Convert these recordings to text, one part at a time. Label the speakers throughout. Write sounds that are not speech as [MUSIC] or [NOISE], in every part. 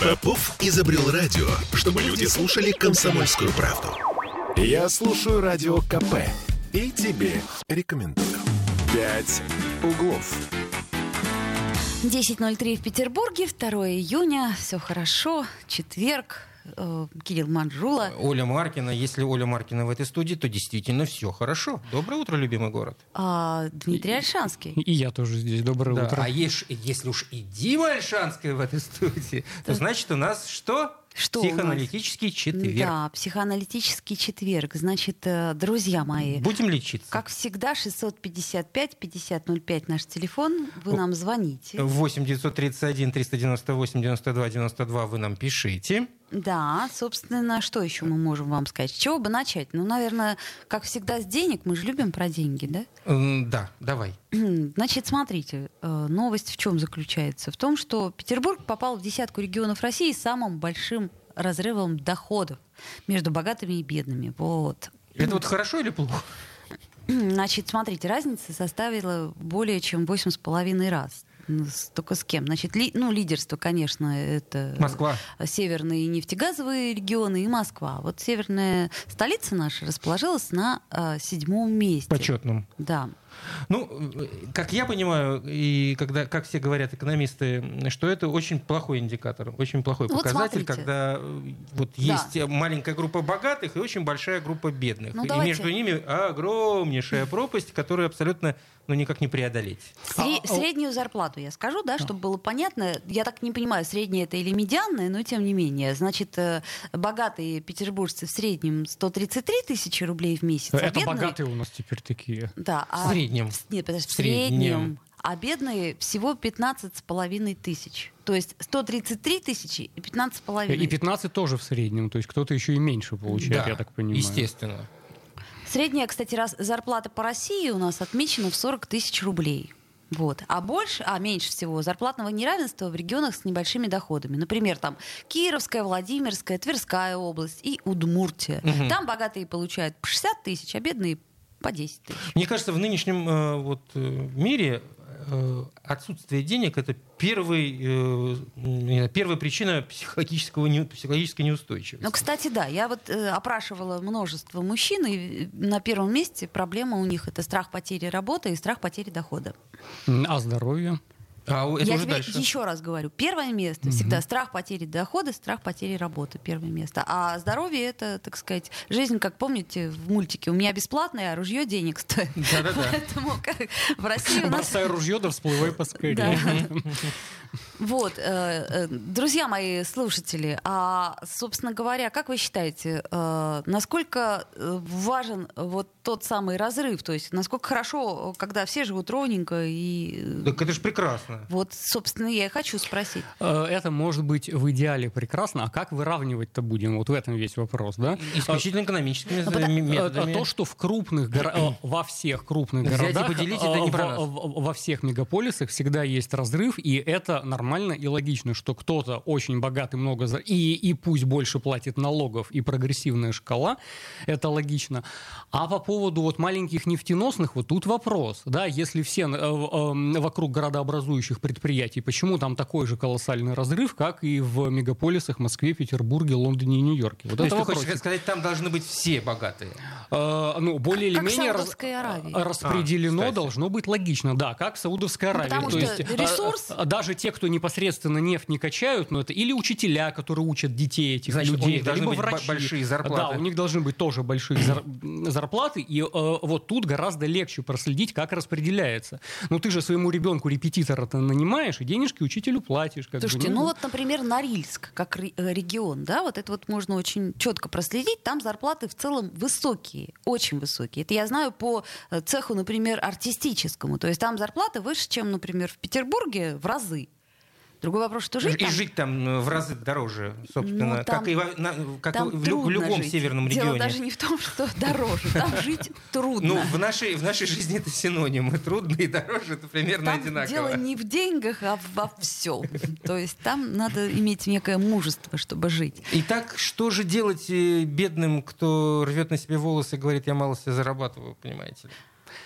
Speaker 1: Попов изобрел радио, чтобы люди слушали комсомольскую правду. Я слушаю радио КП и тебе рекомендую. «Пять углов».
Speaker 2: 10.03 в Петербурге, 2 июня, все хорошо, четверг, э, Кирилл Манжула.
Speaker 3: Оля Маркина. Если Оля Маркина в этой студии, то действительно все хорошо. Доброе утро, любимый город.
Speaker 2: А, Дмитрий Альшанский.
Speaker 4: И я тоже здесь. Доброе
Speaker 3: Да,
Speaker 4: утро.
Speaker 3: А еш- если уж и Дима Альшанская в этой студии, то значит у нас что?
Speaker 2: Что?
Speaker 3: Психоаналитический четверг.
Speaker 2: Да, психоаналитический четверг. Значит, э, друзья мои,
Speaker 3: Будем лечиться.
Speaker 2: как всегда, 655-5005 наш телефон. Вы нам звоните.
Speaker 3: 8 931 398 92 92 вы нам пишите.
Speaker 2: Да, собственно, что еще мы можем вам сказать? С чего бы начать? Ну, наверное, как всегда, с денег. Мы же любим про деньги, да?
Speaker 3: Да, давай. [CLEARS THROAT]
Speaker 2: Значит, смотрите, э, новость в чем заключается? В том, что Петербург попал в десятку регионов России с самым большим разрывом доходов между богатыми и бедными. Вот.
Speaker 3: Это вот хорошо или плохо? [CLEARS THROAT]
Speaker 2: Значит, смотрите, разница составила более чем 8,5 раз. Ну, Только с кем? Значит, ли- ну, лидерство, конечно, это
Speaker 3: Москва.
Speaker 2: северные нефтегазовые регионы и Москва. Вот северная столица наша расположилась на э, седьмом месте.
Speaker 3: Почетным.
Speaker 2: Да.
Speaker 3: Ну, как я понимаю, и когда, как все говорят экономисты, что это очень плохой индикатор, очень плохой
Speaker 2: Ну, вот
Speaker 3: показатель,
Speaker 2: смотрите.
Speaker 3: когда э, вот
Speaker 2: Да.
Speaker 3: есть маленькая группа богатых и очень большая группа бедных.
Speaker 2: Ну,
Speaker 3: и
Speaker 2: давайте.
Speaker 3: между ними огромнейшая пропасть, которую абсолютно ну, никак не преодолеть.
Speaker 2: Сре-
Speaker 4: А, а-
Speaker 2: среднюю зарплату я скажу, да, чтобы было понятно. Я так не понимаю, средняя это или медианная, но тем не менее. Значит, э, богатые петербуржцы в среднем 133 тысячи рублей в месяц. а
Speaker 4: Это
Speaker 2: бедные-
Speaker 4: богатые у нас теперь такие.
Speaker 2: Да, а-
Speaker 3: среднем.
Speaker 2: Нет, подожди, в
Speaker 3: среднем.
Speaker 2: среднем. А бедные всего 15 с половиной тысяч. То есть 133 тысячи и 15 с половиной.
Speaker 4: И 15 тоже в среднем. То есть кто-то еще и меньше получает,
Speaker 3: Да,
Speaker 4: я так понимаю.
Speaker 3: Естественно.
Speaker 2: Средняя, кстати, раз, зарплата по России у нас отмечена в 40 тысяч рублей. Вот. А больше, а меньше всего зарплатного неравенства в регионах с небольшими доходами. Например, там Кировская, Владимирская, Тверская область и Удмуртия. Там богатые получают по 60 тысяч, а бедные по 10 тысяч.
Speaker 3: Мне кажется, в нынешнем э, вот, э, мире э, отсутствие денег это первый, первая причина психологического, психологической неустойчивости.
Speaker 2: Ну, кстати, да, я вот опрашивала множество мужчин, и на первом месте проблема у них это страх потери работы и страх потери дохода.
Speaker 4: А здоровье?
Speaker 3: А это
Speaker 2: Я
Speaker 3: уже
Speaker 2: тебе
Speaker 3: дальше.
Speaker 2: еще раз говорю, первое место всегда страх потери дохода, страх потери работы, первое место. А здоровье это, так сказать, жизнь, как помните в мультике, у меня бесплатное, а ружье денег стоит.
Speaker 3: Да-да-да.
Speaker 2: Поэтому как в России у нас
Speaker 4: Бросай ружье, да всплывай поскорее.
Speaker 2: Да. Вот, э, э, друзья мои слушатели, а, собственно говоря, как вы считаете, э, насколько важен вот тот самый разрыв, то есть насколько хорошо, когда все живут ровненько и
Speaker 3: Так это же прекрасно.
Speaker 2: вот, собственно, я и хочу спросить.
Speaker 4: Это может быть в идеале прекрасно, а как выравнивать-то будем? Вот в этом весь вопрос, да?
Speaker 3: Исключительно экономическими
Speaker 2: пода-
Speaker 3: э,
Speaker 4: Э,
Speaker 3: методами.
Speaker 4: То, что в крупных горо- [CLEARS THROAT] э, во всех крупных
Speaker 3: Взять и
Speaker 4: городах,
Speaker 3: поделить, это не про
Speaker 4: во-
Speaker 3: нас.
Speaker 4: в- во всех мегаполисах всегда есть разрыв, и это нормально и логично, что кто-то очень богатый, много за... и, и пусть больше платит налогов, и прогрессивная шкала, это логично. А по поводу вот маленьких нефтеносных, вот тут вопрос, да, если все э, э, вокруг городообразующих предприятий, почему там такой же колоссальный разрыв, как и в мегаполисах Москве, Петербурге, Лондоне и Нью-Йорке? Вот
Speaker 3: То есть
Speaker 4: это
Speaker 3: ты хочешь
Speaker 4: вопросик.
Speaker 3: сказать, там должны быть все богатые?
Speaker 4: Э, ну, более или
Speaker 2: Как в
Speaker 4: менее раз- распределено
Speaker 3: А, кстати.
Speaker 4: должно быть логично, да, как в Саудовской Аравии.
Speaker 2: потому
Speaker 4: То
Speaker 2: что
Speaker 4: есть, э,
Speaker 2: ресурс-
Speaker 4: э, даже те, кто непосредственно нефть не качают, но это или учителя, которые учат детей этих
Speaker 3: Значит, у
Speaker 4: людей,
Speaker 3: них должны
Speaker 4: либо врачи.
Speaker 3: большие зарплаты.
Speaker 4: Да, у них должны быть тоже большие зар- зарплаты, и э, вот тут гораздо легче проследить, как распределяется. Ну, ты же своему ребенку репетитора-то нанимаешь, и денежки учителю платишь. Как бы,
Speaker 2: Слушайте, ну вот, например, Норильск, как э, регион, да, вот это вот можно очень четко проследить. Там зарплаты в целом высокие, очень высокие. Это я знаю по э, цеху, например, артистическому. То есть там зарплаты выше, чем, например, в Петербурге в разы. Другой вопрос, что жить
Speaker 3: и
Speaker 2: там
Speaker 3: жить там э, в разы дороже, собственно,
Speaker 2: Ну, там-
Speaker 3: как и во- на- как
Speaker 2: там
Speaker 3: и в, в любом
Speaker 2: жить.
Speaker 3: северном
Speaker 2: Дело
Speaker 3: регионе.
Speaker 2: даже не в том, что дороже. Там жить трудно.
Speaker 3: Ну, в нашей, в нашей жизни это синонимы. Трудно и дороже, это примерно
Speaker 2: Там
Speaker 3: одинаково.
Speaker 2: дело не в деньгах, а во всем. То есть там надо иметь некое мужество, чтобы жить.
Speaker 3: Итак, что же делать э, бедным, кто рвет на себе волосы и говорит, я мало себе зарабатываю, понимаете ли?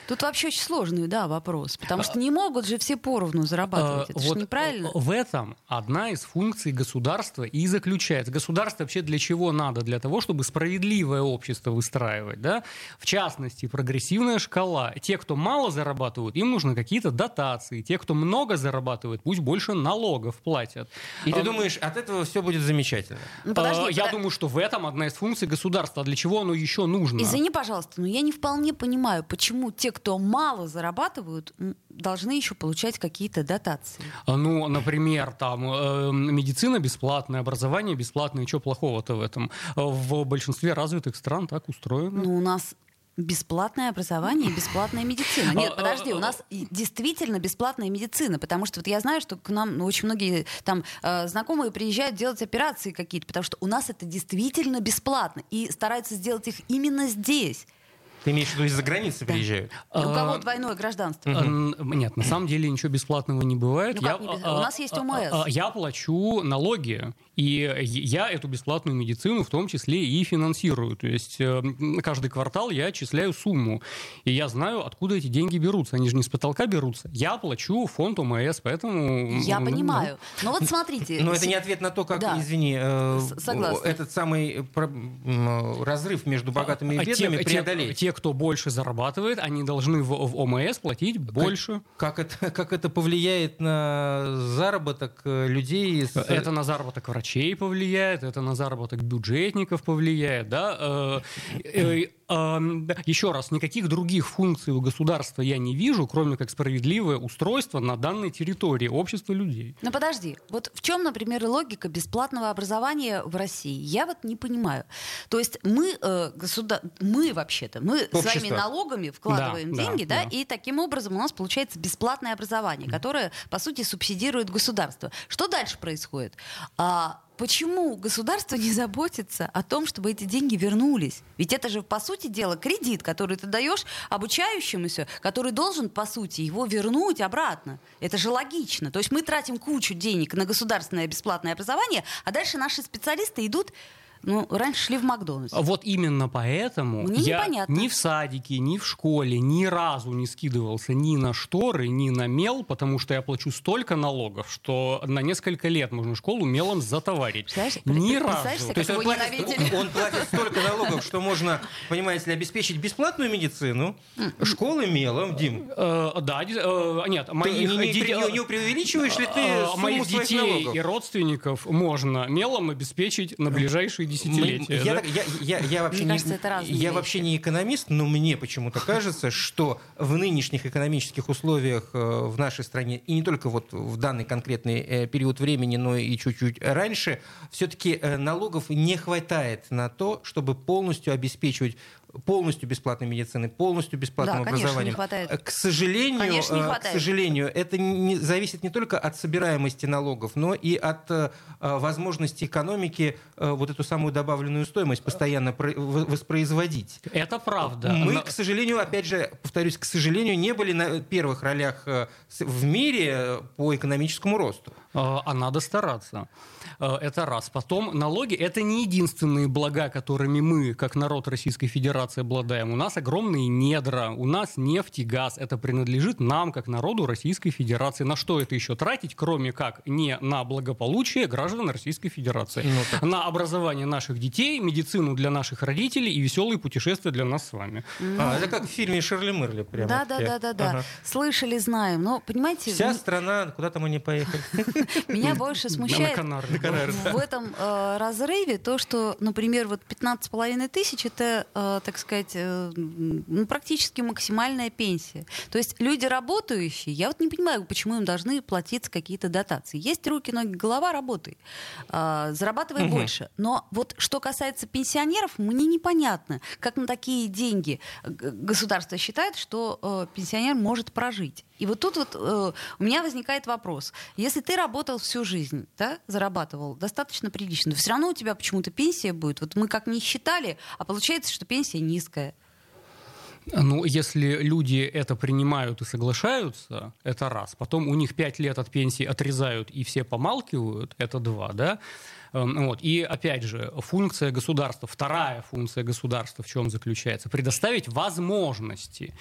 Speaker 2: Тут вообще очень сложный, да, вопрос. Потому что не могут же все поровну зарабатывать. Это
Speaker 4: А, вот
Speaker 2: же неправильно.
Speaker 4: В этом одна из функций государства и заключается. Государство вообще для чего надо? Для того, чтобы справедливое общество выстраивать. Да? В частности, прогрессивная шкала. Те, кто мало зарабатывают, им нужны какие-то дотации. Те, кто много зарабатывает, пусть больше налогов платят.
Speaker 3: И ты
Speaker 4: А,
Speaker 3: думаешь, от этого все будет замечательно?
Speaker 2: Ну, подожди,
Speaker 4: а, Я
Speaker 2: подо-
Speaker 4: думаю, что в этом одна из функций государства. А для чего оно еще нужно?
Speaker 2: Извини, пожалуйста, но я не вполне понимаю, почему те, кто мало зарабатывают, должны еще получать какие-то дотации.
Speaker 4: А, Ну, например, там э, медицина бесплатная, образование бесплатное, ничего плохого-то в этом. В большинстве развитых стран так устроено.
Speaker 2: Ну, у нас бесплатное образование и бесплатная медицина. Нет,
Speaker 4: А,
Speaker 2: подожди,
Speaker 4: а,
Speaker 2: у нас действительно бесплатная медицина, потому что вот я знаю, что к нам ну, очень многие там э, знакомые приезжают делать операции какие-то, потому что у нас это действительно бесплатно, и стараются сделать их именно здесь.
Speaker 3: Ты имеешь в виду, из-за границы
Speaker 2: Да.
Speaker 3: приезжают?
Speaker 2: У
Speaker 4: А,
Speaker 2: кого двойное гражданство.
Speaker 4: А, Нет, на самом деле ничего бесплатного не бывает.
Speaker 2: Ну как не без- у нас есть ОМС.
Speaker 4: а, Я плачу налоги, и я эту бесплатную медицину в том числе и финансирую. То есть э, каждый квартал я отчисляю сумму, и я знаю, откуда эти деньги берутся. Они же не с потолка берутся. Я плачу фонд ОМС, поэтому...
Speaker 2: Я
Speaker 4: ну,
Speaker 2: понимаю. Но вот смотрите.
Speaker 3: Но это не ответ на то, как,
Speaker 2: Да.
Speaker 3: извини, э,
Speaker 2: согласна.
Speaker 3: этот самый про- м, разрыв между богатыми и
Speaker 4: А
Speaker 3: бедными
Speaker 4: те, те-
Speaker 3: преодолеть.
Speaker 4: те, кто больше зарабатывает, они должны в, в ОМС платить больше.
Speaker 3: Как это, [LAUGHS] как это повлияет на заработок э, людей? с-
Speaker 4: Это на заработок врачей повлияет, это на заработок бюджетников повлияет, да. Еще раз, никаких других функций у государства я не вижу, кроме как справедливое устройство на данной территории общества людей.
Speaker 2: Ну подожди, вот в чем, например, логика бесплатного образования в России? Я вот не понимаю. То есть мы, э, государ... мы вообще-то, мы
Speaker 3: Общество.
Speaker 2: своими налогами вкладываем
Speaker 4: Да,
Speaker 2: деньги,
Speaker 4: да,
Speaker 2: да,
Speaker 4: да.
Speaker 2: и таким образом у нас получается бесплатное образование, которое, по сути, субсидирует государство. Что дальше происходит? А, Почему государство не заботится о том, чтобы эти деньги вернулись? Ведь это же, по сути дела, кредит, который ты даешь обучающемуся, который должен, по сути, его вернуть обратно. Это же логично. То есть мы тратим кучу денег на государственное бесплатное образование, а дальше наши специалисты идут, ну, раньше шли в Макдональдс.
Speaker 4: Вот именно поэтому
Speaker 2: Мне
Speaker 4: я
Speaker 2: непонятно.
Speaker 4: ни в садике, ни в школе ни разу не скидывался ни на шторы, ни на мел, потому что я плачу столько налогов, что на несколько лет можно школу мелом затоварить.
Speaker 2: Представляешь,
Speaker 4: Ни разу.
Speaker 3: То есть он платит, он платит столько налогов, что можно, понимаете ли, обеспечить бесплатную медицину, школы мелом, Дим.
Speaker 4: Э, да, э, нет,
Speaker 3: не, преувеличиваешь ли ты
Speaker 4: э,
Speaker 3: сумму
Speaker 4: моих
Speaker 3: своих
Speaker 4: детей
Speaker 3: налогов?
Speaker 4: и родственников можно мелом обеспечить на ближайшие десятилетия.
Speaker 3: Мы- я,
Speaker 4: да?
Speaker 3: так- я- я- я вообще
Speaker 2: Мне
Speaker 3: не,
Speaker 2: кажется, это разные
Speaker 3: я
Speaker 2: вещи.
Speaker 3: вообще не экономист, но мне почему-то кажется, что в нынешних экономических условиях э, в нашей стране, и не только вот в данный конкретный э, период времени, но и чуть-чуть раньше, все-таки налогов не хватает на то, чтобы полностью обеспечивать полностью бесплатной медицины, полностью бесплатным
Speaker 2: Да, конечно,
Speaker 3: образованием.
Speaker 2: не хватает.
Speaker 3: Э, К сожалению,
Speaker 2: Конечно, не
Speaker 3: э, к сожалению, это не, зависит не только от собираемости налогов, но и от э, э, возможности экономики э, вот эту самую добавленную стоимость постоянно про- в- воспроизводить.
Speaker 4: Это правда.
Speaker 3: Мы,
Speaker 4: Но-
Speaker 3: к сожалению, опять же, повторюсь, к сожалению, не были на первых ролях в мире по экономическому росту.
Speaker 4: А надо стараться. Это раз. Потом налоги — это не единственные блага, которыми мы, как народ Российской Федерации, обладаем. У нас огромные недра, у нас нефть и газ. Это принадлежит нам, как народу Российской Федерации. На что это еще тратить, кроме как не на благополучие граждан Российской Федерации?
Speaker 3: Ну, так.
Speaker 4: На образование наших детей, медицину для наших родителей и веселые путешествия для нас с вами.
Speaker 3: А, это как в фильме Шерли Мерли прямо.
Speaker 2: Да, да, да, да, да.
Speaker 3: Ага.
Speaker 2: Слышали, знаем. Но, понимаете,
Speaker 3: Вся
Speaker 2: м-
Speaker 3: страна, куда там они поехали? [LAUGHS]
Speaker 2: меня больше смущает [LAUGHS] в, этом э, разрыве то, что, например, вот 15,5 тысяч это, э, так сказать, э, ну, практически максимальная пенсия. То есть люди работающие, я вот не понимаю, почему им должны платиться какие-то дотации. Есть руки, ноги, голова, работай. Э, зарабатывай больше. Но вот что касается пенсионеров, мне непонятно, как на такие деньги государство считает, что э, пенсионер может прожить. И вот тут вот э, у меня возникает вопрос. Если ты работал всю жизнь, да, зарабатывал достаточно прилично, все равно у тебя почему-то пенсия будет. Вот мы как не считали, а получается, что пенсия низкая.
Speaker 4: Ну, если люди это принимают и соглашаются, это раз. Потом у них пять лет от пенсии отрезают и все помалкивают, это два, да. Эм, Вот. И опять же, функция государства, вторая функция государства в чем заключается? Предоставить возможности.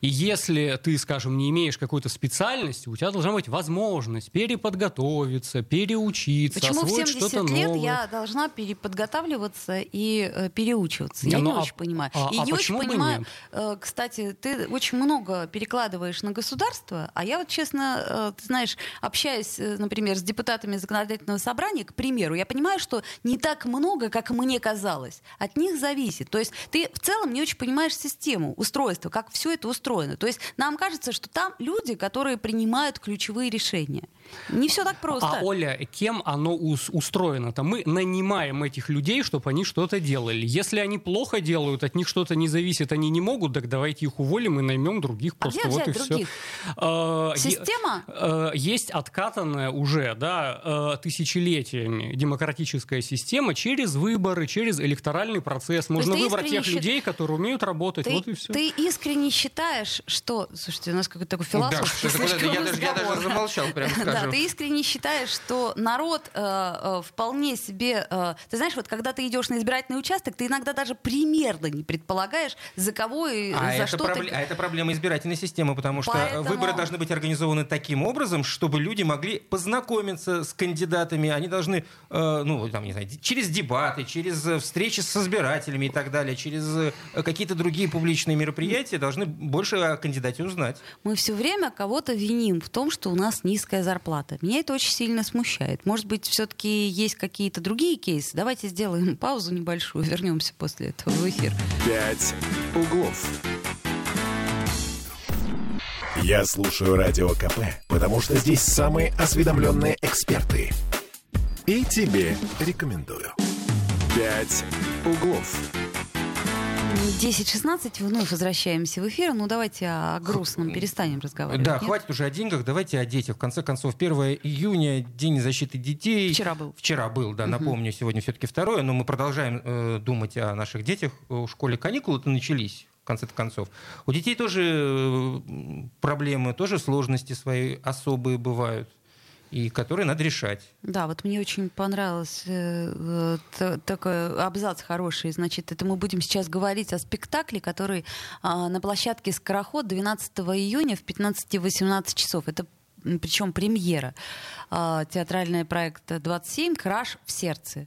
Speaker 4: И если ты, скажем, не имеешь какой-то специальности, у тебя должна быть возможность переподготовиться, переучиться,
Speaker 2: Почему в
Speaker 4: освоить
Speaker 2: 70
Speaker 4: что-то
Speaker 2: лет
Speaker 4: новое.
Speaker 2: я должна переподготавливаться и э, переучиваться?
Speaker 4: Не,
Speaker 2: Я
Speaker 4: ну,
Speaker 2: не
Speaker 4: а-
Speaker 2: очень понимаю.
Speaker 4: а-
Speaker 2: и
Speaker 4: а
Speaker 2: не очень
Speaker 4: почему
Speaker 2: понимаю,
Speaker 4: нет?
Speaker 2: э, кстати, ты очень много перекладываешь на государство, а я вот, честно, э, ты знаешь, общаясь, например, с депутатами законодательного собрания, к примеру, я понимаю, что не так много, как мне казалось. От них зависит. То есть ты в целом не очень понимаешь систему, устройство, как все это устроено. То есть нам кажется, что там люди, которые принимают ключевые решения. Не все так просто.
Speaker 4: А, Оля, кем оно ус- устроено-то? Мы нанимаем этих людей, чтобы они что-то делали. Если они плохо делают, от них что-то не зависит, они не могут, так давайте их уволим и наймем других.
Speaker 2: А
Speaker 4: Просто
Speaker 2: где
Speaker 4: вот
Speaker 2: взять
Speaker 4: и все.
Speaker 2: Система?
Speaker 4: Есть откатанная уже, да, э, тысячелетиями демократическая система через выборы, через электоральный процесс. Можно выбрать тех
Speaker 2: счит-
Speaker 4: людей, которые умеют работать.
Speaker 2: Ты,
Speaker 4: вот и все.
Speaker 2: ты искренне считаешь, что... Слушайте, у нас какой-то такой
Speaker 3: куда-то
Speaker 2: слишком
Speaker 3: я даже- я даже замолчал, [LAUGHS] прямо
Speaker 2: Да, ты искренне считаешь, что народ э, э, вполне себе... э, ты знаешь, вот когда ты идешь на избирательный участок, ты иногда даже примерно не предполагаешь, за кого и
Speaker 3: А
Speaker 2: за
Speaker 3: это,
Speaker 2: что
Speaker 3: пробле-
Speaker 2: ты...
Speaker 3: а это проблема избирательной системы, потому что
Speaker 2: Поэтому-
Speaker 3: выборы должны быть организованы таким образом, чтобы люди могли познакомиться с кандидатами. Они должны, э, ну, там, не знаю, через дебаты, через э, встречи с избирателями и так далее, через э, какие-то другие публичные мероприятия должны больше о кандидате узнать.
Speaker 2: Мы все время кого-то виним в том, что у нас низкая зарплата. Меня это очень сильно смущает. Может быть, все-таки есть какие-то другие кейсы? Давайте сделаем [LAUGHS] паузу небольшую, вернемся после этого в эфир.
Speaker 1: «Пять углов». Я слушаю Радио КП, потому что здесь самые осведомленные эксперты. И тебе рекомендую. «Пять углов».
Speaker 2: 10.16, вновь возвращаемся в эфир. Ну, давайте о грустном перестанем разговаривать.
Speaker 3: Да,
Speaker 2: нет?
Speaker 3: хватит уже о деньгах, давайте о детях. В конце концов, 1 июня, День защиты детей.
Speaker 2: Вчера был.
Speaker 3: Вчера был, да, напомню, сегодня все-таки второе, но мы продолжаем э, думать о наших детях. В школе каникулы-то начались в конце концов. У детей тоже э, проблемы, тоже сложности свои особые бывают, и которые надо решать.
Speaker 2: Да, вот мне очень понравился э, т- такой абзац хороший. Значит, это мы будем сейчас говорить о спектакле, который а, на площадке «Скороход» 12 июня в 15-18 часов. Это причем премьера. А, театральный проект 27 «Краш в сердце».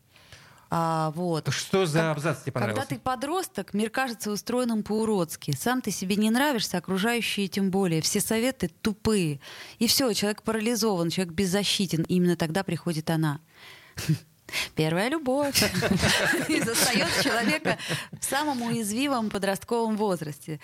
Speaker 2: А, вот.
Speaker 3: Что за абзац тебе
Speaker 2: Когда
Speaker 3: понравился?
Speaker 2: ты подросток, мир кажется устроенным по-уродски. Сам ты себе не нравишься, окружающие тем более. Все советы тупые. И все, человек парализован, человек беззащитен. И именно тогда приходит она. [LAUGHS] Первая любовь. [LAUGHS] И застает человека в самом уязвимом подростковом возрасте.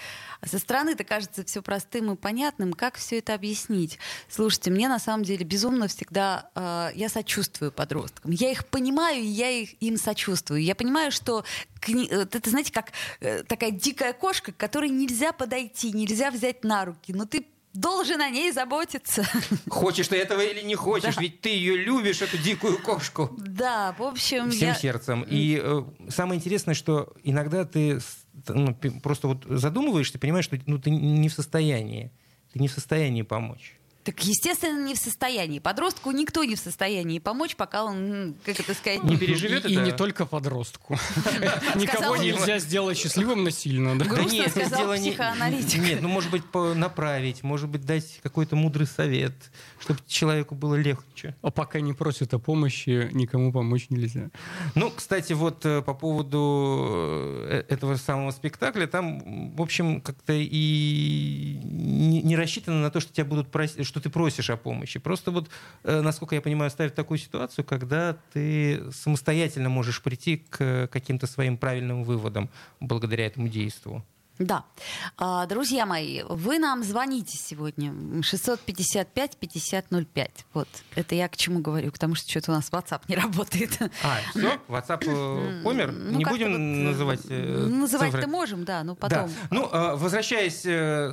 Speaker 2: Со стороны это кажется все простым и понятным. Как все это объяснить? Слушайте, мне на самом деле безумно всегда... э, я сочувствую подросткам. Я их понимаю, и я их, им сочувствую. Я понимаю, что э, это, знаете, как э, такая дикая кошка, к которой нельзя подойти, нельзя взять на руки. Но ты должен о ней заботиться. [LAUGHS]
Speaker 3: Хочешь ты этого или не хочешь,
Speaker 2: Да.
Speaker 3: ведь ты ее любишь, эту дикую кошку.
Speaker 2: Да, в общем,
Speaker 3: Всем
Speaker 2: я...
Speaker 3: сердцем. И э, самое интересное, что иногда ты ну, просто вот задумываешься, понимаешь, что ну, ты не в состоянии. Ты не в состоянии помочь.
Speaker 2: Так, естественно, не в состоянии. Подростку никто не в состоянии помочь, пока он, как это сказать...
Speaker 3: Не переживет
Speaker 4: и, не только подростку. [LAUGHS] Никого нельзя сделать счастливым насильно. да?
Speaker 2: Грустно сказал психоаналитик.
Speaker 3: Нет, ну, может быть, направить, может быть, дать какой-то мудрый совет, чтобы человеку было легче.
Speaker 4: А пока не просят о помощи, никому помочь нельзя.
Speaker 3: Ну, кстати, вот э, по поводу э, этого самого спектакля, там, в общем, как-то и не рассчитано на то, что тебя будут просить, что ты просишь о помощи. Просто вот, э, насколько я понимаю, ставят такую ситуацию, когда ты самостоятельно можешь прийти к каким-то своим правильным выводам благодаря этому действию.
Speaker 2: Да. А, Друзья мои, вы нам звоните сегодня 655-5005. Вот, это я к чему говорю, потому что что-то у нас WhatsApp не [LAUGHS] работает.
Speaker 3: А, все? WhatsApp э, помер?
Speaker 2: Ну,
Speaker 3: Не будем
Speaker 2: вот, э,
Speaker 3: называть
Speaker 2: Называть-то можем, да, но потом.
Speaker 3: Да. Ну, возвращаясь,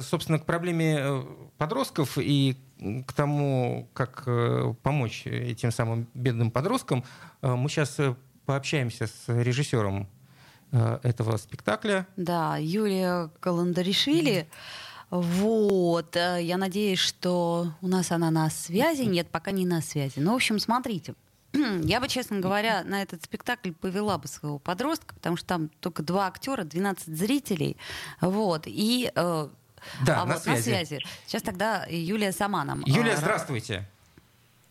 Speaker 3: собственно, к проблеме подростков и к тому, как э, помочь этим самым бедным подросткам, э, мы сейчас пообщаемся с режиссером э, этого спектакля.
Speaker 2: Да, Юлия Каландаришвили. Вот, э, я надеюсь, что у нас она на связи. Нет, пока не на связи. Ну, в общем, смотрите. [CLEARS THROAT] Я бы, честно говоря, на этот спектакль повела бы своего подростка, потому что там только два актера, 12 зрителей. Вот. И э,
Speaker 3: Да,
Speaker 2: а
Speaker 3: на
Speaker 2: вот
Speaker 3: связи.
Speaker 2: на связи. Сейчас тогда Юлия сама нам.
Speaker 3: Юлия,
Speaker 2: а,
Speaker 3: здравствуйте.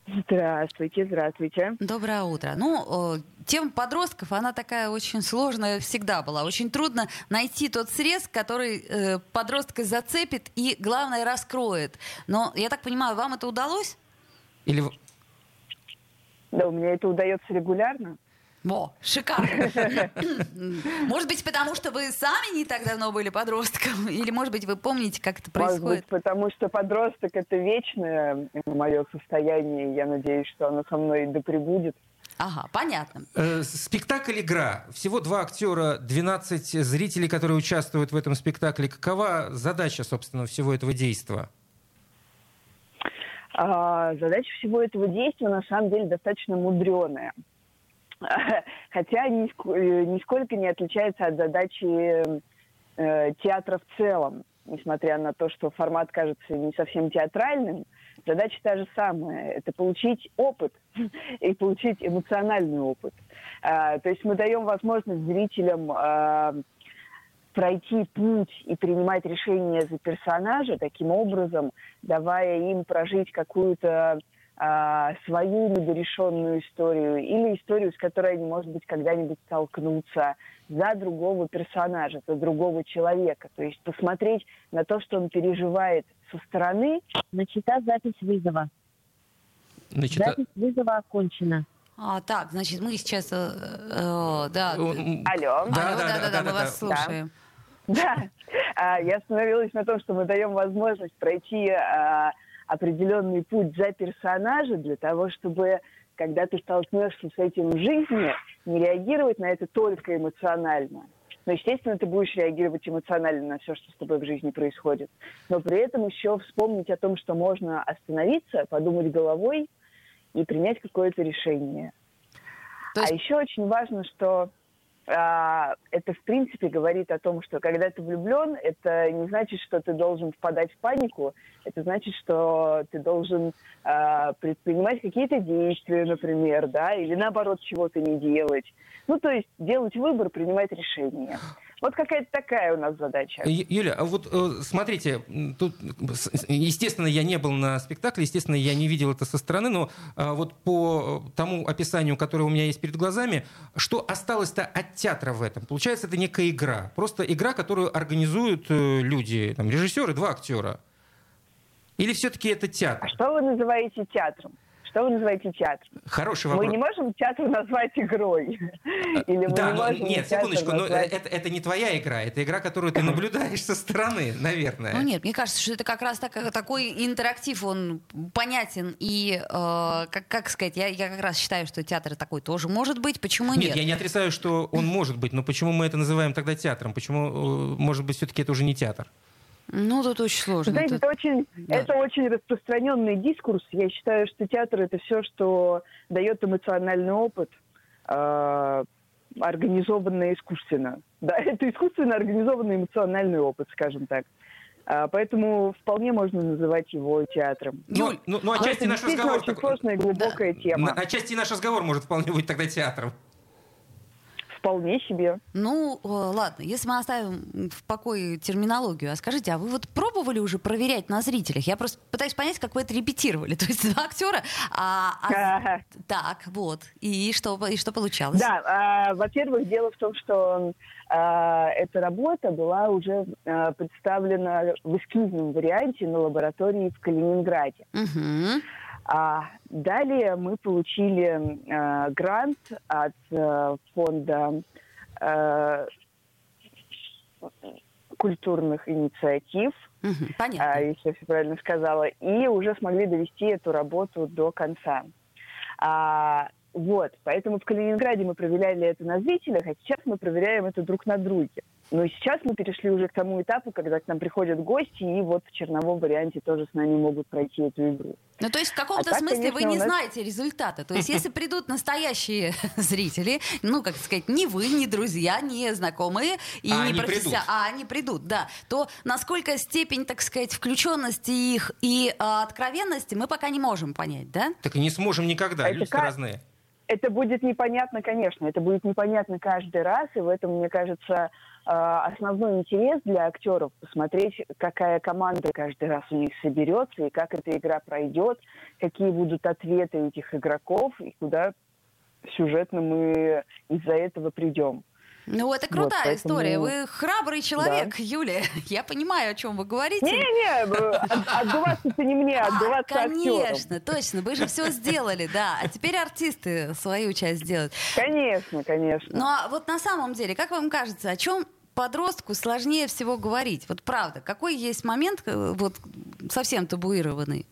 Speaker 5: Здравствуйте, здравствуйте.
Speaker 2: Доброе утро. Ну, э, тема подростков, она такая очень сложная всегда была. Очень трудно найти тот срез, который э, подростка зацепит и, главное, раскроет. Но, я так понимаю, вам это удалось?
Speaker 3: Или
Speaker 5: Да, у меня это удается регулярно.
Speaker 2: Во, шикарно. Может быть, потому что вы сами не так давно были подростком? [LAUGHS] Или, может быть, вы помните, как это
Speaker 5: Может быть,
Speaker 2: происходит?
Speaker 5: потому что подросток это вечное мое состояние. и Я надеюсь, что оно со мной да пребудет.
Speaker 2: Ага, понятно.
Speaker 3: Э, Спектакль «Игра». Всего два актера, 12 зрителей, которые участвуют в этом спектакле. Какова задача, собственно, всего этого действия?
Speaker 5: А, задача всего этого действия на самом деле достаточно мудреная. [LAUGHS] Хотя э, нисколько не отличается от задачи э, театра в целом. Несмотря на то, что формат кажется не совсем театральным, задача та же самая. Это получить опыт [LAUGHS] и получить эмоциональный опыт. А, то есть мы даем возможность зрителям а, пройти путь и принимать решения за персонажа, таким образом давая им прожить какую-то а, свою недорешенную историю или историю, с которой они, может быть, когда-нибудь столкнутся за другого персонажа, за другого человека. То есть посмотреть на то, что он переживает со стороны.
Speaker 6: Начата запись вызова.
Speaker 3: Значит, а-
Speaker 6: Запись вызова окончена.
Speaker 2: А, так, значит, мы сейчас... э, э, да,
Speaker 3: м,
Speaker 5: Алло.
Speaker 3: Да,
Speaker 2: Алло,
Speaker 3: да, да, да,
Speaker 2: мы
Speaker 3: да,
Speaker 2: вас
Speaker 3: да.
Speaker 2: слушаем.
Speaker 5: Да, [LAUGHS] А, я остановилась на том, что мы даем возможность пройти а, определенный путь за персонажа для того, чтобы, когда ты столкнешься с этим в жизни, не реагировать на это только эмоционально. Но, естественно, ты будешь реагировать эмоционально на все, что с тобой в жизни происходит. Но при этом еще вспомнить о том, что можно остановиться, подумать головой и принять какое-то решение.
Speaker 2: То есть-
Speaker 5: А еще очень важно, что это в принципе говорит о том, что когда ты влюблен, это не значит, что ты должен впадать в панику, это значит, что ты должен а, предпринимать какие-то действия, например, да, или наоборот чего-то не делать. Ну, то есть делать выбор, принимать решение. Вот какая-то такая у нас задача.
Speaker 3: Юля, а вот э, смотрите, тут, естественно, я не был на спектакле, естественно, я не видел это со стороны, но а, вот по тому описанию, которое у меня есть перед глазами, что осталось-то от театра в этом? Получается, это некая игра, просто игра, которую организуют э, люди, там, режиссеры, два актера. Или все-таки это
Speaker 5: А
Speaker 3: театр?
Speaker 5: что вы называете театром? Что вы называете театром?
Speaker 3: Хороший
Speaker 5: Мы
Speaker 3: вопрос.
Speaker 5: не можем театр назвать игрой. Или мы
Speaker 3: Да,
Speaker 5: не
Speaker 3: но-
Speaker 5: можем
Speaker 3: нет,
Speaker 5: театр
Speaker 3: секундочку, но
Speaker 5: назвать-
Speaker 3: это, это не твоя игра, это игра, которую ты наблюдаешь со стороны, наверное.
Speaker 2: Ну нет, мне кажется, что это как раз так- такой интерактив, он понятен и, э, как, как сказать, я, я как раз считаю, что театр такой тоже может быть, почему нет?
Speaker 3: Нет, я не отрицаю, что он может быть, но почему мы это называем тогда театром? Почему, э, может быть, все-таки это уже не театр?
Speaker 2: Ну, тут очень сложно.
Speaker 5: Знаете,
Speaker 2: Тут-
Speaker 5: это очень,
Speaker 2: да.
Speaker 5: это очень распространенный дискурс. Я считаю, что театр это все, что дает эмоциональный опыт, э, организованный искусственно. Да, [LAUGHS] это искусственно организованный эмоциональный опыт, скажем так. А, поэтому вполне можно называть его театром.
Speaker 3: Ну,
Speaker 2: Юль,
Speaker 3: ну, ну,
Speaker 5: Но
Speaker 3: отчасти
Speaker 5: это
Speaker 3: наш разговор...
Speaker 5: очень
Speaker 3: такой-
Speaker 5: сложная и глубокая тема.
Speaker 3: На- Отчасти наш разговор может вполне быть тогда театром.
Speaker 5: Вполне себе.
Speaker 2: Ну, э, ладно, если мы оставим в покое терминологию, а скажите, а вы вот пробовали уже проверять на зрителях? Я просто пытаюсь понять, как вы это репетировали. [LAUGHS] То есть два актера, а, а- так, вот, и что, и что получалось?
Speaker 5: Да, а, во-первых, дело в том, что а, эта работа была уже а, представлена в эскизном варианте на лаборатории в Калининграде.
Speaker 2: Мгм.
Speaker 5: А далее мы получили а, грант от а, фонда а, культурных инициатив,
Speaker 2: Мгм.
Speaker 5: а,
Speaker 2: Понятно.
Speaker 5: если я все правильно сказала, и уже смогли довести эту работу до конца. А, вот, поэтому в Калининграде мы проверяли это на зрителях, а сейчас мы проверяем это друг на друге. Но сейчас мы перешли уже к тому этапу, когда к нам приходят гости, и вот в черновом варианте тоже с нами могут пройти эту игру.
Speaker 2: Ну, то есть в каком-то
Speaker 5: А так,
Speaker 2: смысле вы
Speaker 5: конечно,
Speaker 2: не
Speaker 5: у нас-
Speaker 2: знаете результата. То есть [LAUGHS] если придут настоящие [LAUGHS] зрители, ну, как сказать, не вы, не друзья, не знакомые, и
Speaker 3: А
Speaker 2: не
Speaker 3: придут.
Speaker 2: а они придут, да, то насколько степень, так сказать, включенности их и а, откровенности мы пока не можем понять, да?
Speaker 3: Так и не сможем никогда,
Speaker 5: А
Speaker 3: люди
Speaker 5: как?
Speaker 3: разные.
Speaker 5: Это будет непонятно, конечно, это будет непонятно каждый раз, и в этом, мне кажется, а, основной интерес для актеров посмотреть, какая команда каждый раз у них соберется, и как эта игра пройдет, какие будут ответы этих игроков, и куда сюжетно мы из-за этого придем.
Speaker 2: Ну, это крутая вот, поэтому... история. Вы храбрый человек, да. Юлия. [LAUGHS] Я понимаю, о чем вы говорите.
Speaker 5: Не-не, отдуваться-то не мне, [LAUGHS] а, отдуваться
Speaker 2: а, Конечно, точно. Вы же все сделали, да. А теперь артисты свою часть сделают.
Speaker 5: Конечно, конечно.
Speaker 2: Ну, а вот на самом деле, как вам кажется, о чем подростку сложнее всего говорить? Вот правда, какой есть момент э, вот совсем табуированный?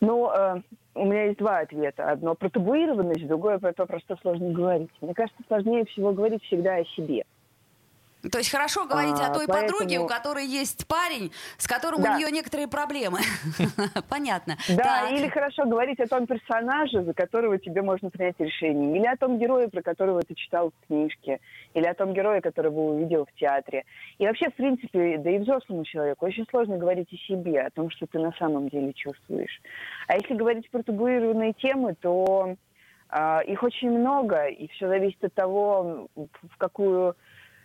Speaker 5: Ну, э, у меня есть два ответа. Одно про табуированность, другое про то, про что сложно говорить. Мне кажется, сложнее всего говорить всегда о себе.
Speaker 2: То есть хорошо говорить а, о той поэтому... подруге, у которой есть парень, с которым да. у нее некоторые проблемы. [LAUGHS] Понятно.
Speaker 5: Да, так. или хорошо говорить о том персонаже, за которого тебе можно принять решение. Или о том герое, про которого ты читал в книжке. Или о том герое, которого увидел в театре. И вообще, в принципе, да и взрослому человеку очень сложно говорить о себе, о том, что ты на самом деле чувствуешь. А если говорить про табуированные темы, то э, их очень много, и все зависит от того, в какую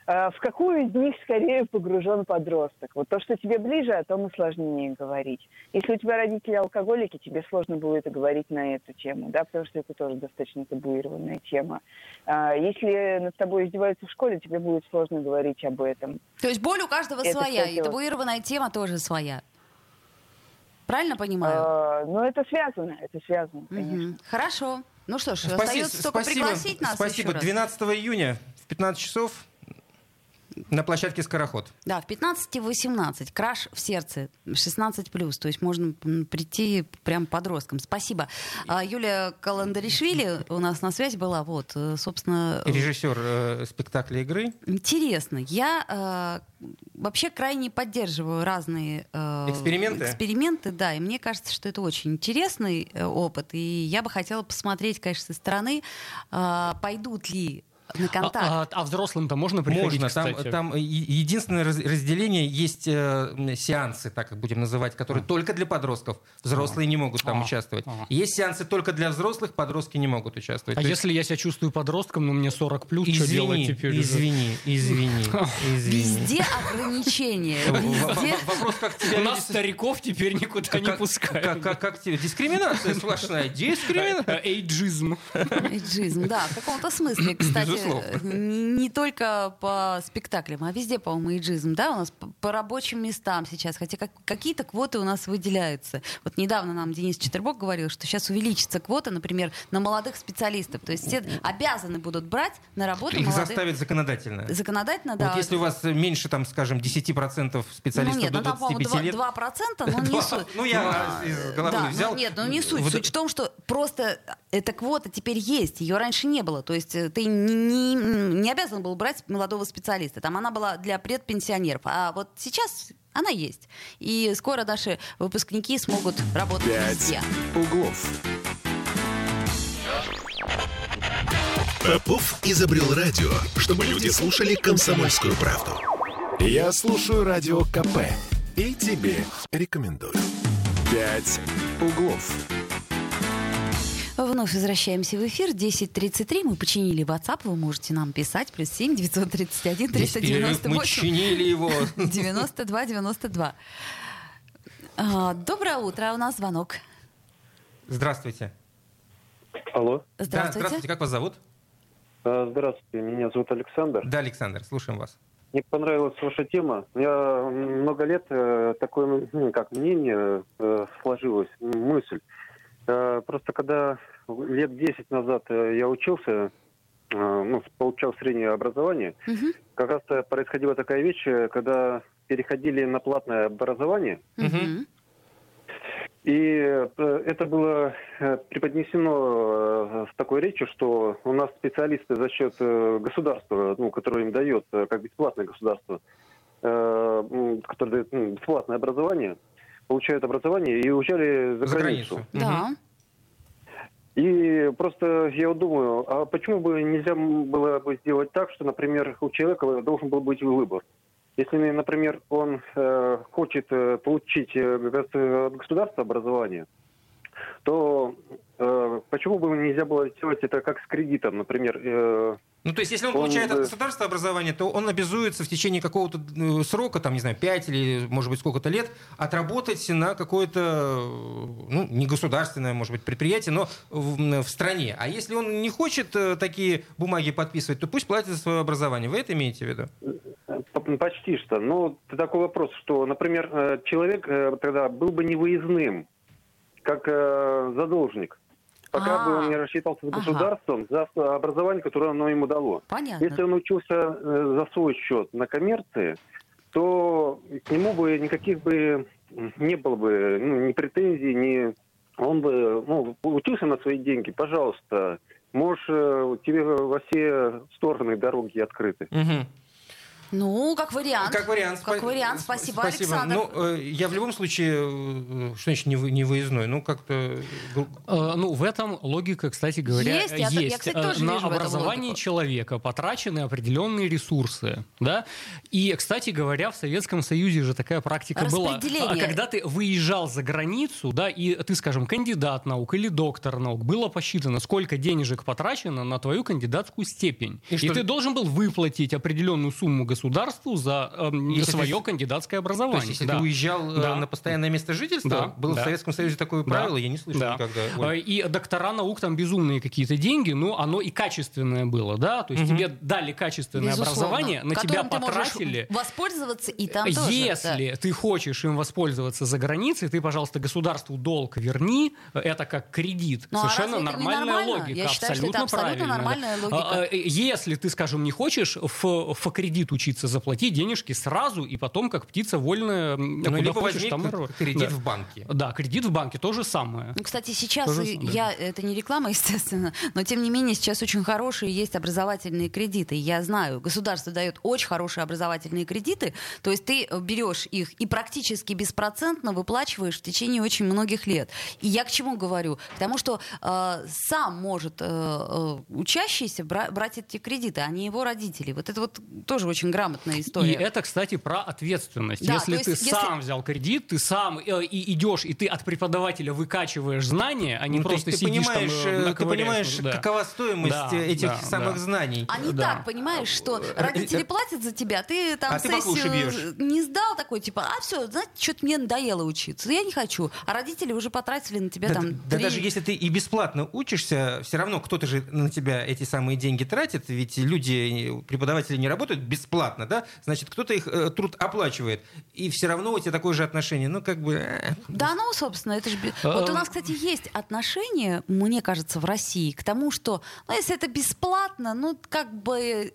Speaker 5: в какую из них скорее погружен подросток. Вот то, что тебе ближе, о том и сложнее говорить. Если у тебя родители алкоголики, тебе сложно будет говорить на эту тему, да, потому что это тоже достаточно табуированная тема. А, если над тобой издеваются в школе, тебе будет сложно говорить об этом.
Speaker 2: То есть боль у каждого это, своя, и табуированная тема тоже своя. Правильно понимаю? А,
Speaker 5: ну, это связано, это связано, конечно.
Speaker 2: Угу. Хорошо. Ну что ж, спасибо, остается только спасибо, пригласить нас
Speaker 3: Спасибо. 12 июня в 15 часов на площадке «Скороход».
Speaker 2: Да, в 15-18. Краш в сердце. 16+. То есть можно прийти прям подросткам. Спасибо. А, Юлия Каландаришвили у нас на связи была. Вот, э, собственно...
Speaker 3: Э, Режиссер э, спектакля «Игры».
Speaker 2: Интересно. Я э, вообще крайне поддерживаю разные...
Speaker 3: Э, эксперименты?
Speaker 2: Эксперименты, да. И мне кажется, что это очень интересный э, опыт. И я бы хотела посмотреть, конечно, со стороны, э, пойдут ли на контакт. А,
Speaker 4: а, а взрослым-то можно приходить,
Speaker 3: Можно.
Speaker 4: Кстати?
Speaker 3: Там, там единственное разделение есть э, сеансы, так как будем называть, которые а. только для подростков. Взрослые а. не могут там а. участвовать. А. Есть сеансы только для взрослых, подростки не могут участвовать.
Speaker 4: А То если есть... я себя чувствую подростком, но мне 40 плюс, извини, что делать теперь?
Speaker 3: Извини, извини, [LAUGHS] извини.
Speaker 2: Везде ограничения. [LAUGHS]
Speaker 4: Вопрос, как тебя... У нас стариков теперь никуда не пускают.
Speaker 3: Как тебе? Дискриминация сплошная. [LAUGHS] Дискриминация.
Speaker 4: Эйджизм.
Speaker 2: Эйджизм, да, в каком-то смысле, кстати не только по спектаклям, а везде, по-моему, иджизм, да, у нас по рабочим местам сейчас, хотя как, какие-то квоты у нас выделяются. Вот недавно нам Денис Четербок говорил, что сейчас увеличится квота, например, на молодых специалистов, то есть все обязаны будут брать на работу
Speaker 3: Их
Speaker 2: молодых...
Speaker 3: заставят законодательно.
Speaker 2: Законодательно, да.
Speaker 3: Вот если у вас меньше, там, скажем, 10% специалистов ну, нет, до 25 ну, там, 2,
Speaker 2: лет... 2%, но [LAUGHS] не суть.
Speaker 3: Ну, я из головы взял.
Speaker 2: Ну, нет, ну не суть. Суть в том, что просто эта квота теперь есть, ее раньше не было. То есть э, ты не, не обязан был брать молодого специалиста. Там она была для предпенсионеров. А вот сейчас она есть. И скоро наши выпускники смогут работать
Speaker 1: Пять
Speaker 2: везде.
Speaker 1: углов. Попов изобрел радио, чтобы люди слушали комсомольскую правду. Я слушаю радио КП и тебе рекомендую. «Пять углов».
Speaker 2: Вновь возвращаемся в эфир. 10.33. Мы починили WhatsApp. Вы можете нам писать. Плюс 7 931 398.
Speaker 3: Мы чинили его. [LAUGHS]
Speaker 2: 92 92. А, доброе утро. У нас звонок.
Speaker 3: Здравствуйте.
Speaker 7: Алло.
Speaker 2: Здравствуйте.
Speaker 3: Да, здравствуйте. Как вас зовут?
Speaker 7: А, здравствуйте. Меня зовут Александр.
Speaker 3: Да, Александр. Слушаем вас.
Speaker 7: Мне понравилась ваша тема. У меня много лет э, такое ну, как мнение э, сложилось, мысль. Э, просто когда лет 10 назад э, я учился, э, ну, получал среднее образование, угу. как раз происходила такая вещь, когда переходили на платное образование. Угу. И это было преподнесено с такой речью, что у нас специалисты за счет государства, ну, которое им дает, как бесплатное государство, которое дает ну, бесплатное образование, получают образование и уезжали за, за границу. границу.
Speaker 2: Да.
Speaker 7: И просто я вот думаю, а почему бы нельзя было бы сделать так, что, например, у человека должен был быть выбор? Если, например, он э, хочет э, получить э, от государства образование, то почему бы нельзя было сделать это как с кредитом, например? э,
Speaker 3: Ну, то есть, если он,
Speaker 7: Он,
Speaker 3: получает от государства образование, то он обязуется в течение какого-то э, срока, там, не знаю, 5 или, может быть, сколько-то лет, отработать на какое-то, ну, не государственное, может быть, предприятие, но в, в стране. А если он не хочет э, такие бумаги подписывать, то пусть платит за свое образование. Вы это имеете в виду?
Speaker 7: Почти что. Ну, такой вопрос, что, например, э, человек тогда был бы невыездным, как задолжник, пока
Speaker 2: А.
Speaker 7: бы он не рассчитался с
Speaker 2: Ага.
Speaker 7: государством за образование, которое оно ему дало.
Speaker 2: Понятно.
Speaker 7: Если он учился э, за свой счет на коммерции, то к нему бы никаких бы не было бы ну, ни претензий, ни... Он бы ну, учился на свои деньги, пожалуйста, можешь, э, тебе во все стороны дороги открыты.
Speaker 3: Мгм.
Speaker 2: Ну, как вариант.
Speaker 3: Как вариант.
Speaker 2: Как
Speaker 3: спа-
Speaker 2: вариант.
Speaker 3: с-
Speaker 2: Спасибо, Александр.
Speaker 3: Ну, э, я в любом случае, э, что значит не вы- не выездной? Ну, как-то...
Speaker 4: Э, Ну, в этом логика, кстати говоря,
Speaker 2: Есть, я- я, кстати,
Speaker 4: Э,
Speaker 2: тоже
Speaker 4: На
Speaker 2: вижу в этом
Speaker 4: образование человека потрачены определенные ресурсы, да? И, кстати говоря, в Советском Союзе же такая практика была.
Speaker 2: Распределение.
Speaker 4: А Когда ты выезжал за границу, да, и ты, скажем, кандидат наук или доктор наук, было посчитано, сколько денежек потрачено на твою кандидатскую степень.
Speaker 3: И
Speaker 4: И,
Speaker 3: что-
Speaker 4: ты должен был выплатить определенную сумму государству за эм,
Speaker 3: Если
Speaker 4: свое
Speaker 3: ты-
Speaker 4: кандидатское
Speaker 3: То
Speaker 4: образование.
Speaker 3: есть, если
Speaker 4: Да.
Speaker 3: ты уезжал э,
Speaker 4: Да.
Speaker 3: на постоянное место жительства,
Speaker 4: Да,
Speaker 3: было в
Speaker 4: да.
Speaker 3: Советском Союзе такое
Speaker 4: Да.
Speaker 3: правило, я не слышал
Speaker 4: Да.
Speaker 3: никогда.
Speaker 4: Э,
Speaker 3: Оль.
Speaker 4: И доктора наук там безумные какие-то деньги, но оно и качественное было, да, то есть
Speaker 3: Мгм.
Speaker 4: тебе дали качественное
Speaker 2: Безусловно.
Speaker 4: образование, на тебя
Speaker 2: Которым ты можешь
Speaker 4: потратили.
Speaker 2: воспользоваться и там тоже.
Speaker 4: Если ты хочешь им воспользоваться за границей, ты, пожалуйста, государству долг верни. Это как кредит.
Speaker 2: Ну, а
Speaker 4: Совершенно
Speaker 2: не
Speaker 4: нормальная
Speaker 2: нормально?
Speaker 4: логика.
Speaker 2: Я считаю, что это
Speaker 4: абсолютно
Speaker 2: абсолютно
Speaker 4: правильно, да.
Speaker 2: нормальная логика.
Speaker 4: А, а, Если ты, скажем, не хочешь в, в кредит учиться, заплати денежки сразу, и потом, как птица вольная,
Speaker 3: Ну,
Speaker 4: куда
Speaker 3: либо
Speaker 4: хочешь,
Speaker 3: возьми
Speaker 4: там
Speaker 3: кредит
Speaker 4: Да.
Speaker 3: в банке.
Speaker 4: Да, кредит в банке то же самое.
Speaker 2: Ну, кстати, сейчас
Speaker 4: Тоже
Speaker 2: и-
Speaker 4: да.
Speaker 2: я это не реклама, [LAUGHS] естественно, но тем не менее сейчас очень хорошие есть образовательные кредиты. Я знаю, государство дает очень хорошие образовательные кредиты, то есть ты берешь их и практически беспроцентно выплачиваешь в течение очень многих лет. И я к чему говорю? К тому, что э, сам может э, э, учащийся бра- брать эти кредиты, а не его родители. Вот это вот тоже очень грамотная история.
Speaker 4: И это, кстати, про ответственность.
Speaker 2: Да,
Speaker 4: если
Speaker 2: есть
Speaker 4: ты
Speaker 2: если-
Speaker 4: сам взял кредит, ты сам э, и идешь, и ты от преподавателя выкачиваешь знания, а не
Speaker 3: Ну, то есть
Speaker 4: просто
Speaker 3: ты
Speaker 4: сидишь
Speaker 3: понимаешь,
Speaker 4: там, э,
Speaker 3: э, ты понимаешь,
Speaker 4: да.
Speaker 3: какова стоимость
Speaker 4: Да,
Speaker 3: э, этих
Speaker 4: да,
Speaker 3: самых
Speaker 4: да.
Speaker 3: знаний.
Speaker 2: А не
Speaker 4: Да.
Speaker 2: так, понимаешь, что
Speaker 3: Э,
Speaker 2: родители платят за тебя, ты там
Speaker 3: а ты
Speaker 2: сессию
Speaker 3: бьешь.
Speaker 2: не сдал такой, типа, а все, знаете, что-то мне надоело учиться, я не хочу. А родители уже потратили на тебя
Speaker 3: Да,
Speaker 2: там
Speaker 3: да
Speaker 2: три-
Speaker 3: даже если ты и бесплатно учишься, все равно кто-то же на тебя эти самые деньги тратит, ведь люди, преподаватели не работают бесплатно, да, значит, кто-то их э, труд оплачивает, и все равно у тебя такое же отношение, ну, как бы... э,
Speaker 2: Да, ну, собственно, это же...
Speaker 4: А,
Speaker 2: Вот у нас, кстати, есть отношение, мне кажется, в России к тому, что, ну, если это бесплатно, ну, как бы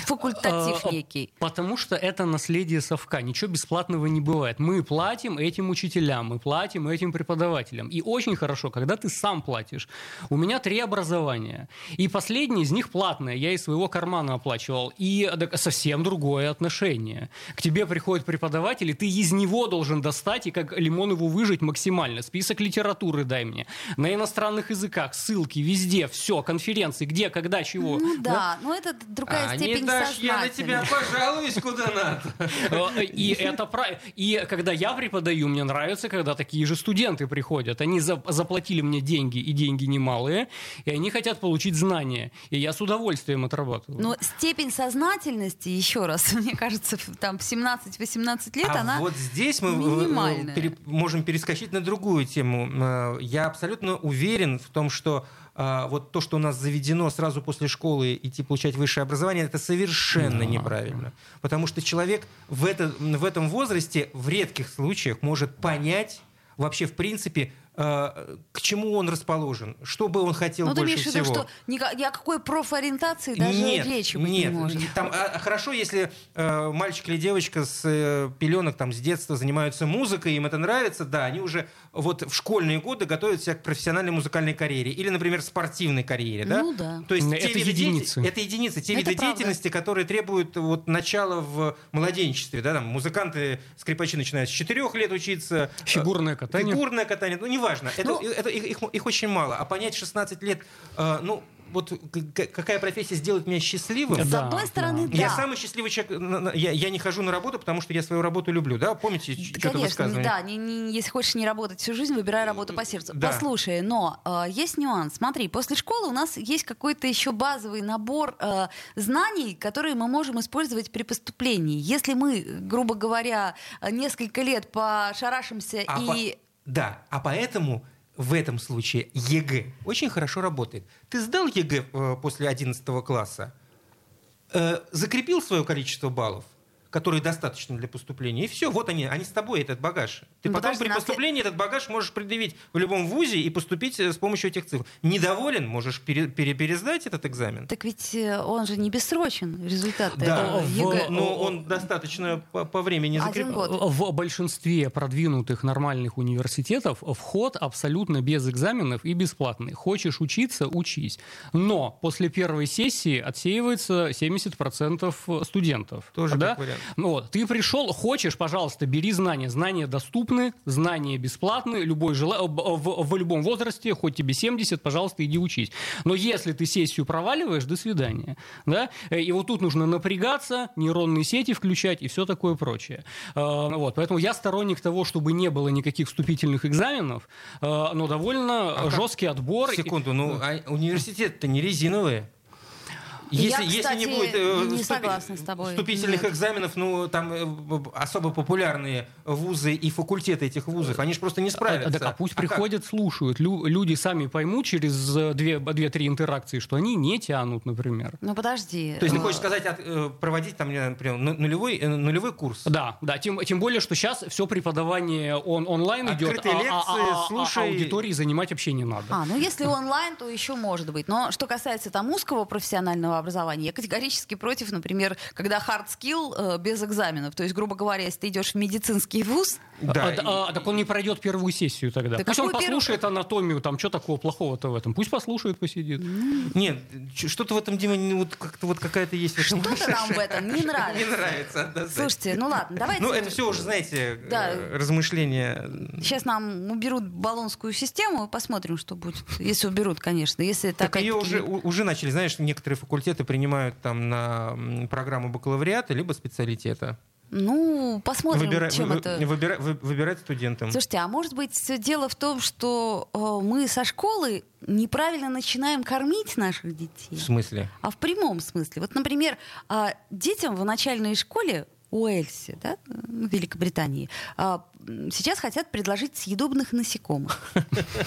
Speaker 2: факультатив
Speaker 4: А,
Speaker 2: некий.
Speaker 4: Потому что это наследие совка. Ничего бесплатного не бывает. Мы платим этим учителям, мы платим этим преподавателям. И очень хорошо, когда ты сам платишь. У меня три образования. И последнее из них платное. Я из своего кармана оплачивал. И совсем другое отношение. К тебе приходит преподаватель, и ты из него должен достать и как лимон его выжить максимально. Список литературы дай мне. На иностранных языках, ссылки, везде, все, конференции, где, когда, чего.
Speaker 2: Ну да, но это другая
Speaker 3: а
Speaker 2: степень
Speaker 3: дашь, я на тебя пожалуюсь куда надо.
Speaker 4: И это правильно. И когда я преподаю, мне нравится, когда такие же студенты приходят. Они за- заплатили мне деньги, и деньги немалые, и они хотят получить знания. И я с удовольствием отрабатываю.
Speaker 2: Но степень сознательности, еще раз, [LAUGHS] мне кажется, там в 17-18 лет
Speaker 3: а
Speaker 2: она...
Speaker 3: вот здесь мы э,
Speaker 2: минимальная.
Speaker 3: можем перескочить на другую тему. Э, Я абсолютно уверен в том, что вот то, что у нас заведено сразу после школы идти получать высшее образование, это совершенно
Speaker 4: Да.
Speaker 3: неправильно. Потому что человек в, это, в этом возрасте в редких случаях может понять вообще, в принципе, к чему он расположен, что бы он хотел
Speaker 2: Ну, ты
Speaker 3: больше
Speaker 2: имеешь в виду,
Speaker 3: всего.
Speaker 2: что ни, о какой профориентации даже
Speaker 3: нет,
Speaker 2: речи быть
Speaker 3: нет.
Speaker 2: не может.
Speaker 3: Там, а, а хорошо, если э, мальчик или девочка с э, пеленок там, с детства занимаются музыкой, им это нравится, да, они уже вот в школьные годы готовят себя к профессиональной музыкальной карьере или, например, спортивной карьере, да?
Speaker 2: Ну да.
Speaker 3: То есть
Speaker 4: Это
Speaker 3: те виды
Speaker 4: единицы.
Speaker 3: деятель- это единицы, те
Speaker 2: Это
Speaker 3: виды
Speaker 2: правда.
Speaker 3: деятельности, которые требуют вот начала в младенчестве, да, там музыканты, скрипачи начинают с 4 лет учиться. э,
Speaker 4: Фигурное катание.
Speaker 3: Фигурное катание, ну неважно, это,
Speaker 2: Ну,
Speaker 3: это их, их- их очень мало, а понять 16 лет, э, ну вот какая профессия сделает меня счастливым.
Speaker 2: С
Speaker 4: Да,
Speaker 2: одной стороны, да.
Speaker 3: Я самый счастливый человек. Я, я не хожу на работу, потому что я свою работу люблю. Да, помните ч- что-то высказывание?
Speaker 2: да, не- не- если хочешь не работать всю жизнь, выбирай работу по сердцу.
Speaker 3: Да.
Speaker 2: Послушай, но э, есть нюанс. Смотри, после школы у нас есть какой-то еще базовый набор э, знаний, которые мы можем использовать при поступлении. Если мы, грубо говоря, э, несколько лет пошарашимся
Speaker 3: А по-
Speaker 2: и...
Speaker 3: Да, а поэтому в этом случае ЕГЭ очень хорошо работает. Ты сдал ЕГЭ э, после 11 класса, э, закрепил свое количество баллов, которые достаточно для поступления, и все, вот они, они с тобой, этот багаж. Ты
Speaker 2: Ну,
Speaker 3: потом при поступлении этот багаж можешь предъявить в любом вузе и поступить э, с помощью этих цифр. Недоволен, можешь пере- пере- пересдать этот экзамен.
Speaker 2: Так ведь э, он же не бессрочен, результат
Speaker 3: Да,
Speaker 2: этого
Speaker 4: в-
Speaker 2: ЕГЭ.
Speaker 3: но он достаточно по, по времени закреплен.
Speaker 4: В большинстве продвинутых нормальных университетов вход абсолютно без экзаменов и бесплатный. Хочешь учиться – учись. Но после первой сессии отсеивается 70% студентов.
Speaker 3: Тоже
Speaker 4: да?
Speaker 3: как вариант.
Speaker 4: Ну Вот. Ты пришел, хочешь, пожалуйста, бери знания. Знания доступны, знания бесплатны. Любой жела... в, в- в любом возрасте, хоть тебе 70, пожалуйста, иди учись. Но если ты сессию проваливаешь, до свидания. Да? Э, И вот тут нужно напрягаться, нейронные сети включать и все такое прочее. Э, Вот. Поэтому я сторонник того, чтобы не было никаких вступительных экзаменов, э, но довольно
Speaker 3: А
Speaker 4: жесткий отбор.
Speaker 3: Секунду, ну а университет-то не резиновые. Если,
Speaker 2: Я,
Speaker 3: если не
Speaker 2: кстати,
Speaker 3: будет э,
Speaker 2: не согласна с тобой.
Speaker 3: вступительных
Speaker 2: Нет.
Speaker 3: экзаменов, ну там э, особо популярные вузы и факультеты этих вузов, они же просто не справятся.
Speaker 4: А, так, а пусть
Speaker 3: как?
Speaker 4: приходят, слушают. Лю- люди сами поймут через э, две- две-три интеракции, что они не тянут, например.
Speaker 2: Ну подожди.
Speaker 3: То есть ты
Speaker 2: э,
Speaker 3: хочешь сказать, от- э, проводить там, например, ну- нулевой, э, нулевой курс?
Speaker 4: Да, да, тем, тем более, что сейчас все преподавание он, онлайн идет,
Speaker 3: Открытые
Speaker 4: а, а-
Speaker 3: лекции,
Speaker 4: а- а-
Speaker 3: слушай.
Speaker 4: аудитории занимать вообще не надо.
Speaker 2: А, ну если онлайн, то еще может быть. Но что касается там узкого профессионального образования, я категорически против, например, когда hard skill э, без экзаменов. То есть, грубо говоря, если ты идешь в медицинский вуз,
Speaker 3: Да,
Speaker 4: А,
Speaker 3: и-
Speaker 4: а, так он не пройдет первую сессию тогда.
Speaker 2: Да
Speaker 4: Пусть он послушает анатомию, там что такого плохого-то в этом. Пусть послушает, посидит.
Speaker 3: Нет, ч- что-то в этом, Дима, не- вот как-то вот какая-то есть.
Speaker 2: что-то [LAUGHS] нам в этом не [LAUGHS]
Speaker 3: Не
Speaker 2: нравится.
Speaker 3: нравится. однозначно.
Speaker 2: Слушайте, ну ладно, давайте...
Speaker 3: Ну, это все уже, знаете,
Speaker 2: Да.
Speaker 3: э, размышления.
Speaker 2: Сейчас нам уберут баллонскую систему, посмотрим, что будет. Если уберут, конечно. Если
Speaker 3: Так ее уже, уже начали, знаешь, некоторые факультеты принимают там на программу бакалавриата либо специалитета.
Speaker 2: Ну, посмотрим,
Speaker 3: Выбира-
Speaker 2: чем
Speaker 3: вы-
Speaker 2: это...
Speaker 3: выбира- вы- выбирать студентам.
Speaker 2: Слушайте, а может быть, всё дело в том, что э, мы со школы неправильно начинаем кормить наших детей?
Speaker 3: В смысле?
Speaker 2: А в прямом смысле. Вот, например, а, детям в начальной школе Уэльсе, да, в Великобритании, а, сейчас хотят предложить съедобных насекомых.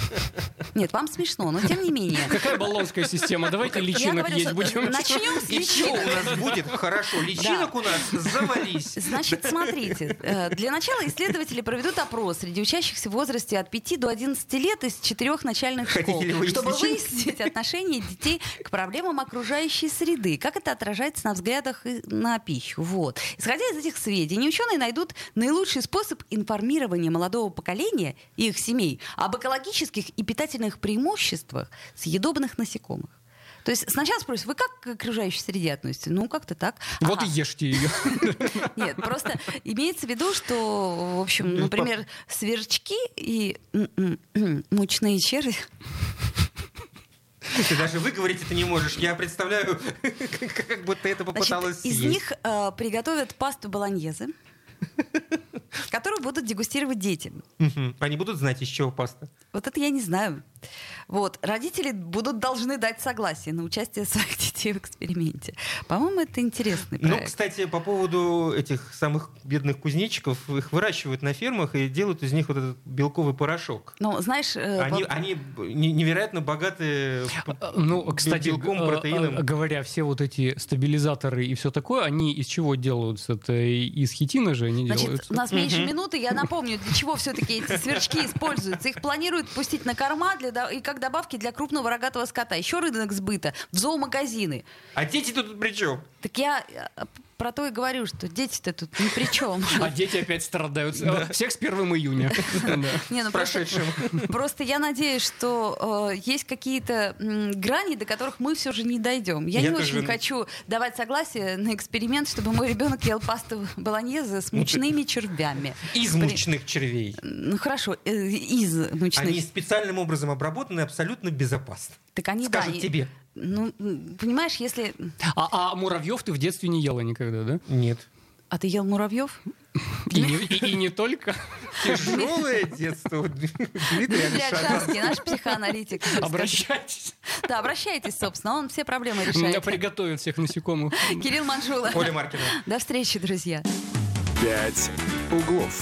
Speaker 2: [LAUGHS] Нет, вам смешно, но тем не менее.
Speaker 4: Какая баллонская система? Давайте личинок
Speaker 2: говорю,
Speaker 4: есть будем.
Speaker 2: Начнем с
Speaker 3: И что у
Speaker 2: личинок.
Speaker 3: нас будет? Хорошо, личинок у нас завались.
Speaker 2: Значит, смотрите, э, для начала исследователи проведут опрос среди учащихся в возрасте от 5 до 11 лет из четырех начальных школ, чтобы выяснить отношение детей к проблемам окружающей среды, как это отражается на взглядах и на пищу. Вот. Исходя из этих сведений, ученые найдут наилучший способ информирования молодого поколения и их семей об экологических и питательных преимуществах съедобных насекомых. То есть сначала спросят, вы как к окружающей среде относитесь? Ну, как-то так.
Speaker 4: Вот
Speaker 2: Ага.
Speaker 4: и ешьте ее. [LAUGHS]
Speaker 2: Нет, просто имеется в виду, что, в общем, например, сверчки и м, м, мучные черви.
Speaker 3: Ты даже выговорить это не можешь. Я представляю, [LAUGHS] как будто это попыталась
Speaker 2: Значит, из
Speaker 3: съесть.
Speaker 2: них э, приготовят пасту болоньезе, [LAUGHS] которую будут дегустировать дети.
Speaker 3: Они будут знать, из чего паста?
Speaker 2: Вот это я не знаю. Вот. Родители будут должны дать согласие на участие своих [LAUGHS] детей в эксперименте. По-моему, это интересный
Speaker 3: Ну,
Speaker 2: проект.
Speaker 3: кстати, по поводу этих самых бедных кузнечиков, их выращивают на фермах и делают из них вот этот белковый порошок.
Speaker 2: Ну, знаешь, э,
Speaker 3: Они,
Speaker 2: вот-
Speaker 3: они невероятно богаты п-
Speaker 4: Ну,
Speaker 3: бел-
Speaker 4: кстати,
Speaker 3: белком, протеином.
Speaker 4: э, говоря, все вот эти стабилизаторы и все такое, они из чего делаются? Это из хитина же они
Speaker 2: Значит,
Speaker 4: делаются.
Speaker 2: у нас меньше минуты. Я напомню, для чего все-таки эти сверчки используются. Их планируют пустить на корма для, и как добавки для крупного рогатого скота. Еще рынок сбыта в зоомагазины.
Speaker 3: А дети тут при чем?
Speaker 2: Так я э, про то и говорю, что дети-то тут ни при чем. [LAUGHS]
Speaker 4: А дети опять страдают. Всех с 1 июня. [LAUGHS] Да.
Speaker 2: Не, ну просто, просто я надеюсь, что э, есть какие-то грани, до которых мы все же не дойдем. Я, не очень хочу давать согласие на эксперимент, чтобы мой ребенок ел пасту болоньезе с мучными червями.
Speaker 3: Из мучных червей.
Speaker 2: Ну хорошо, э, из мучных.
Speaker 3: Они специальным образом обработаны абсолютно безопасно.
Speaker 2: Так они, да,
Speaker 3: Скажут
Speaker 2: и-
Speaker 3: тебе.
Speaker 2: Ну, понимаешь, если...
Speaker 4: А, а муравьев ты в детстве не ела никогда, да?
Speaker 3: Нет.
Speaker 2: А ты ел муравьев?
Speaker 4: И не, и- и не только.
Speaker 3: Тяжелое детство
Speaker 2: Дмитрий. Акшанский, наш психоаналитик. [LAUGHS]
Speaker 4: Обращайтесь.
Speaker 2: Да, обращайтесь, собственно, он все проблемы
Speaker 4: Меня
Speaker 2: решает.
Speaker 4: приготовят всех насекомых.
Speaker 2: Кирилл Манжула.
Speaker 3: Оля Маркина.
Speaker 2: До встречи, друзья.
Speaker 1: «Пять углов».